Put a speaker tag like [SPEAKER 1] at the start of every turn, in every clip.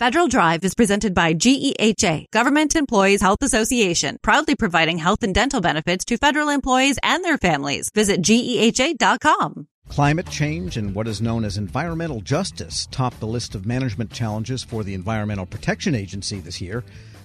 [SPEAKER 1] Federal Drive is presented by GEHA, Government Employees Health Association, proudly providing health and dental benefits to federal employees and their families. Visit GEHA.com.
[SPEAKER 2] Climate change and what is known as environmental justice topped the list of management challenges for the Environmental Protection Agency this year.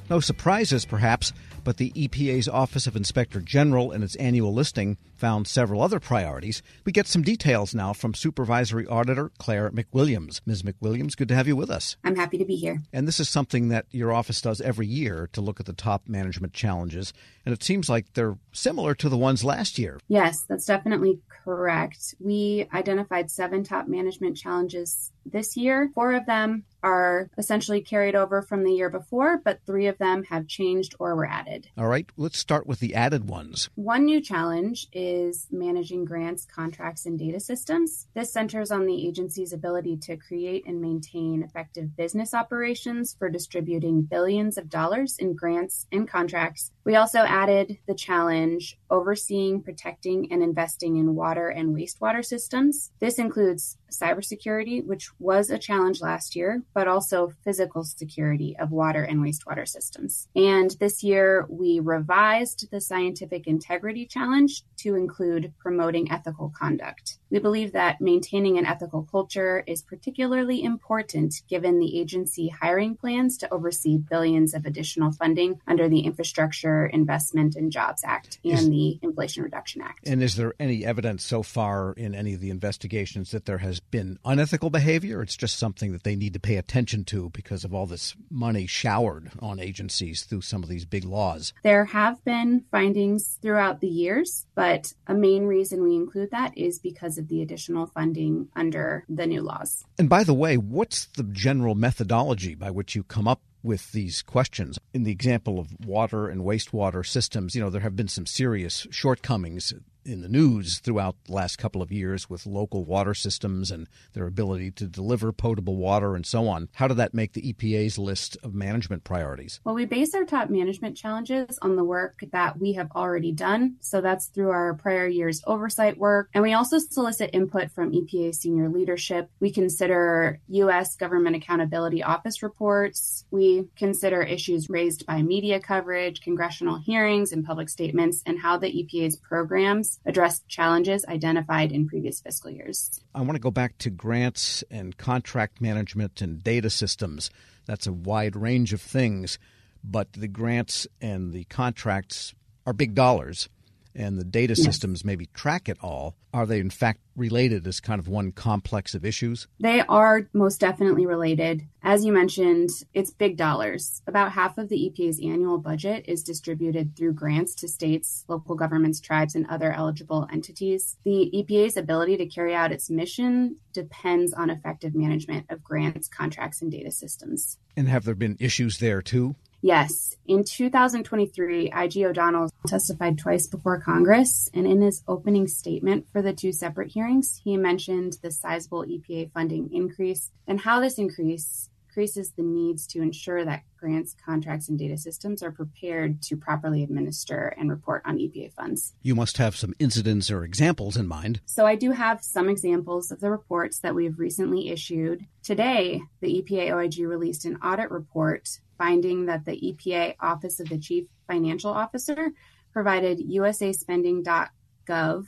[SPEAKER 2] No surprises, perhaps, but the EPA's Office of Inspector General in its annual listing found several other priorities. We get some details now from Supervisory Auditor Claire McWilliams. Ms. McWilliams, good to have you with us.
[SPEAKER 3] I'm happy to be here.
[SPEAKER 2] And this is something that your office does every year to look at the top management challenges. And it seems like they're similar to the ones last year.
[SPEAKER 3] Yes, that's definitely correct. We identified seven top management challenges this year. Four of them are essentially carried over from the year before, but three of them have changed or were added.
[SPEAKER 2] All right, let's start with the added ones.
[SPEAKER 3] One new challenge is managing grants, contracts, and data systems. This centers on the agency's ability to create and maintain effective business operations for distributing billions of dollars in grants and contracts. We also added the challenge overseeing, protecting, and investing in water and wastewater systems. This includes cybersecurity, which was a challenge last year, but also physical security of water and wastewater systems. And this year, we revised the scientific integrity challenge to include promoting ethical conduct. We believe that maintaining an ethical culture is particularly important given the agency hiring plans to oversee billions of additional funding under the Infrastructure Investment and Jobs Act and is, the Inflation Reduction Act.
[SPEAKER 2] And is there any evidence so far in any of the investigations that there has been unethical behavior? It's just something that they need to pay attention to because of all this money showered on agencies through some of these big laws.
[SPEAKER 3] There have been findings throughout the years, but a main reason we include that is because of the additional funding under the new laws.
[SPEAKER 2] And by the way, what's the general methodology by which you come up with these questions. In the example of water and wastewater systems, you know, there have been some serious shortcomings in the news throughout the last couple of years with local water systems and their ability to deliver potable water and so on. How did that make the EPA's list of management priorities?
[SPEAKER 3] Well, we base our top management challenges on the work that we have already done. So that's through our prior year's oversight work. And we also solicit input from EPA senior leadership. We consider U.S. Government Accountability Office reports. We consider issues raised by media coverage, congressional hearings, and public statements, and how the EPA's programs address challenges identified in previous fiscal years.
[SPEAKER 2] I want to go back to grants and contract management and data systems. That's a wide range of things, but the grants and the contracts are big dollars and the data yes. systems maybe track it all, are they in fact related as kind of one complex of issues?
[SPEAKER 3] They are most definitely related. As you mentioned, it's big dollars. About half of the EPA's annual budget is distributed through grants to states, local governments, tribes, and other eligible entities. The EPA's ability to carry out its mission depends on effective management of grants, contracts, and data systems.
[SPEAKER 2] And have there been issues there too?
[SPEAKER 3] Yes. In 2023, IG O'Donnell testified twice before Congress, and in his opening statement for the two separate hearings, he mentioned the sizable EPA funding increase and how this increase increases the needs to ensure that grants, contracts, and data systems are prepared to properly administer and report on EPA funds.
[SPEAKER 2] You must have some incidents or examples in mind.
[SPEAKER 3] So, I do have some examples of the reports that we've recently issued. Today, the EPA OIG released an audit report finding that the EPA Office of the Chief Financial Officer provided USAspending.gov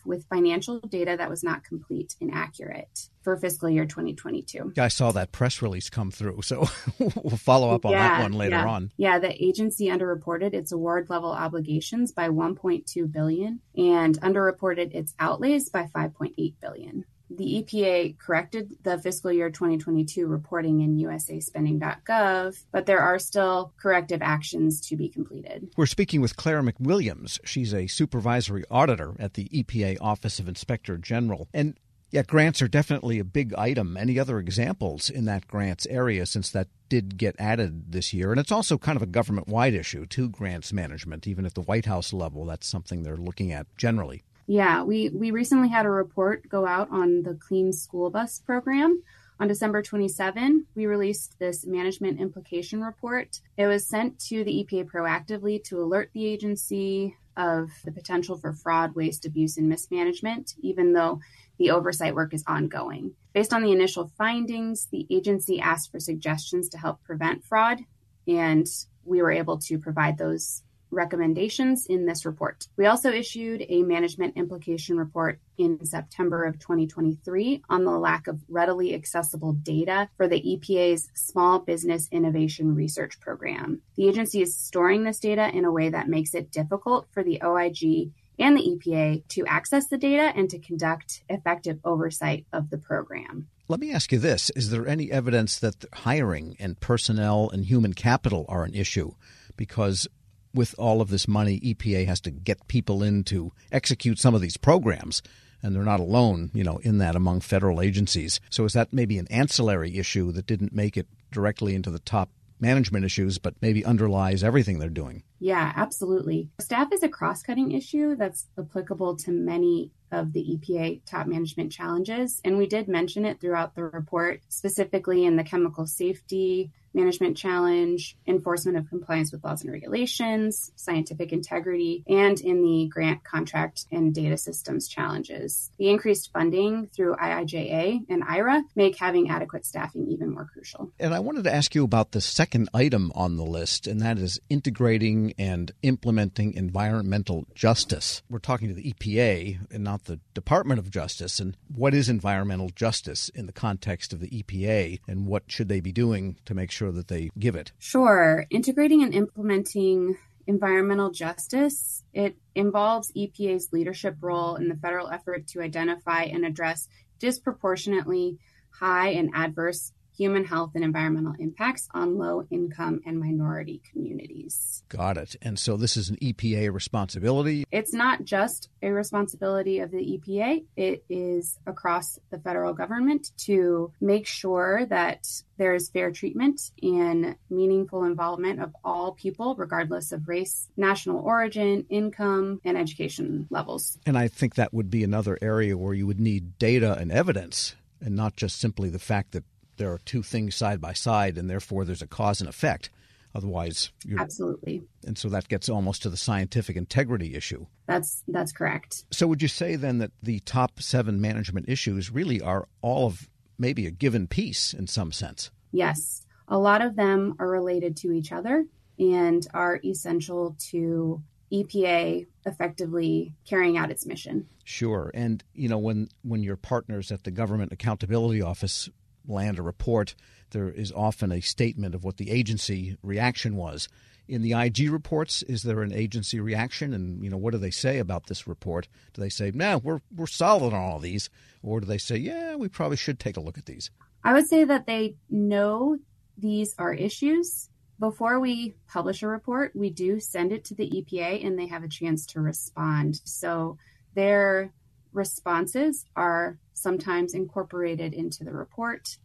[SPEAKER 3] with financial data that was not complete and accurate for fiscal year 2022.
[SPEAKER 2] I saw that press release come through, so we'll follow up on
[SPEAKER 3] yeah,
[SPEAKER 2] that one later
[SPEAKER 3] yeah.
[SPEAKER 2] on.
[SPEAKER 3] Yeah, the agency underreported its award level obligations by 1.2 billion and underreported its outlays by 5.8 billion the EPA corrected the fiscal year 2022 reporting in usaspending.gov, but there are still corrective actions to be completed.
[SPEAKER 2] We're speaking with Claire McWilliams. She's a supervisory auditor at the EPA Office of Inspector General. And yeah, grants are definitely a big item. Any other examples in that grants area since that did get added this year? And it's also kind of a government wide issue, too, grants management. Even at the White House level, that's something they're looking at generally.
[SPEAKER 3] Yeah, we, we recently had a report go out on the Clean School Bus program. On December 27, we released this management implication report. It was sent to the EPA proactively to alert the agency of the potential for fraud, waste, abuse, and mismanagement, even though the oversight work is ongoing. Based on the initial findings, the agency asked for suggestions to help prevent fraud, and we were able to provide those recommendations in this report. We also issued a management implication report in September of 2023 on the lack of readily accessible data for the EPA's Small Business Innovation Research Program. The agency is storing this data in a way that makes it difficult for the OIG and the EPA to access the data and to conduct effective oversight of the program.
[SPEAKER 2] Let me ask you this Is there any evidence that hiring and personnel and human capital are an issue? Because with all of this money, EPA has to get people in to execute some of these programs. And they're not alone, you know, in that among federal agencies. So is that maybe an ancillary issue that didn't make it directly into the top management issues, but maybe underlies everything they're doing?
[SPEAKER 3] Yeah, absolutely. Staff is a cross cutting issue that's applicable to many of the EPA top management challenges. And we did mention it throughout the report, specifically in the chemical safety management challenge, enforcement of compliance with laws and regulations, scientific integrity, and in the grant contract and data systems challenges. The increased funding through IIJA and IRA make having adequate staffing even more crucial.
[SPEAKER 2] And I wanted to ask you about the second item on the list, and that is integrating and implementing environmental justice. We're talking to the EPA and not the Department of Justice. And what is environmental justice in the context of the EPA, and what should they be doing to make sure? Sure that they give it?
[SPEAKER 3] Sure. Integrating and implementing environmental justice, it involves EPA's leadership role in the federal effort to identify and address disproportionately high and adverse human health and environmental impacts on low income and minority communities.
[SPEAKER 2] Got it. And so this is an EPA responsibility?
[SPEAKER 3] It's not just a responsibility of the EPA, it is across the federal government to make sure that there is fair treatment and meaningful involvement of all people, regardless of race, national origin, income, and education levels.
[SPEAKER 2] And I think that would be another area where you would need data and evidence and not just simply the fact that there are two things side by side, and therefore there's a cause and effect. Otherwise, you're
[SPEAKER 3] absolutely.
[SPEAKER 2] And so that gets almost to the scientific integrity issue.
[SPEAKER 3] That's that's correct.
[SPEAKER 2] So would you say then that the top seven management issues really are all of maybe a given piece in some sense?
[SPEAKER 3] Yes, a lot of them are related to each other and are essential to EPA effectively carrying out its mission.
[SPEAKER 2] Sure. And you know when when your partners at the Government Accountability Office land a report, there is often a statement of what the agency reaction was. In the IG reports, is there an agency reaction, and you know what do they say about this report? Do they say, "No, we're we're solid on all these," or do they say, "Yeah, we probably should take a look at these"?
[SPEAKER 3] I would say that they know these are issues. Before we publish a report, we do send it to the EPA, and they have a chance to respond. So their responses are sometimes incorporated into the report,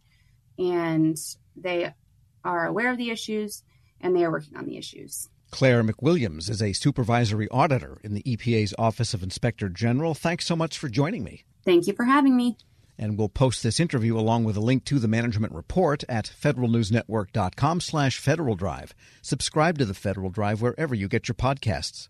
[SPEAKER 3] and they are aware of the issues and they are working on the issues.
[SPEAKER 2] Claire McWilliams is a supervisory auditor in the EPA's Office of Inspector General. Thanks so much for joining me.
[SPEAKER 3] Thank you for having me.
[SPEAKER 2] And we'll post this interview along with a link to the management report at federalnewsnetwork.com slash Federal Drive. Subscribe to the Federal Drive wherever you get your podcasts.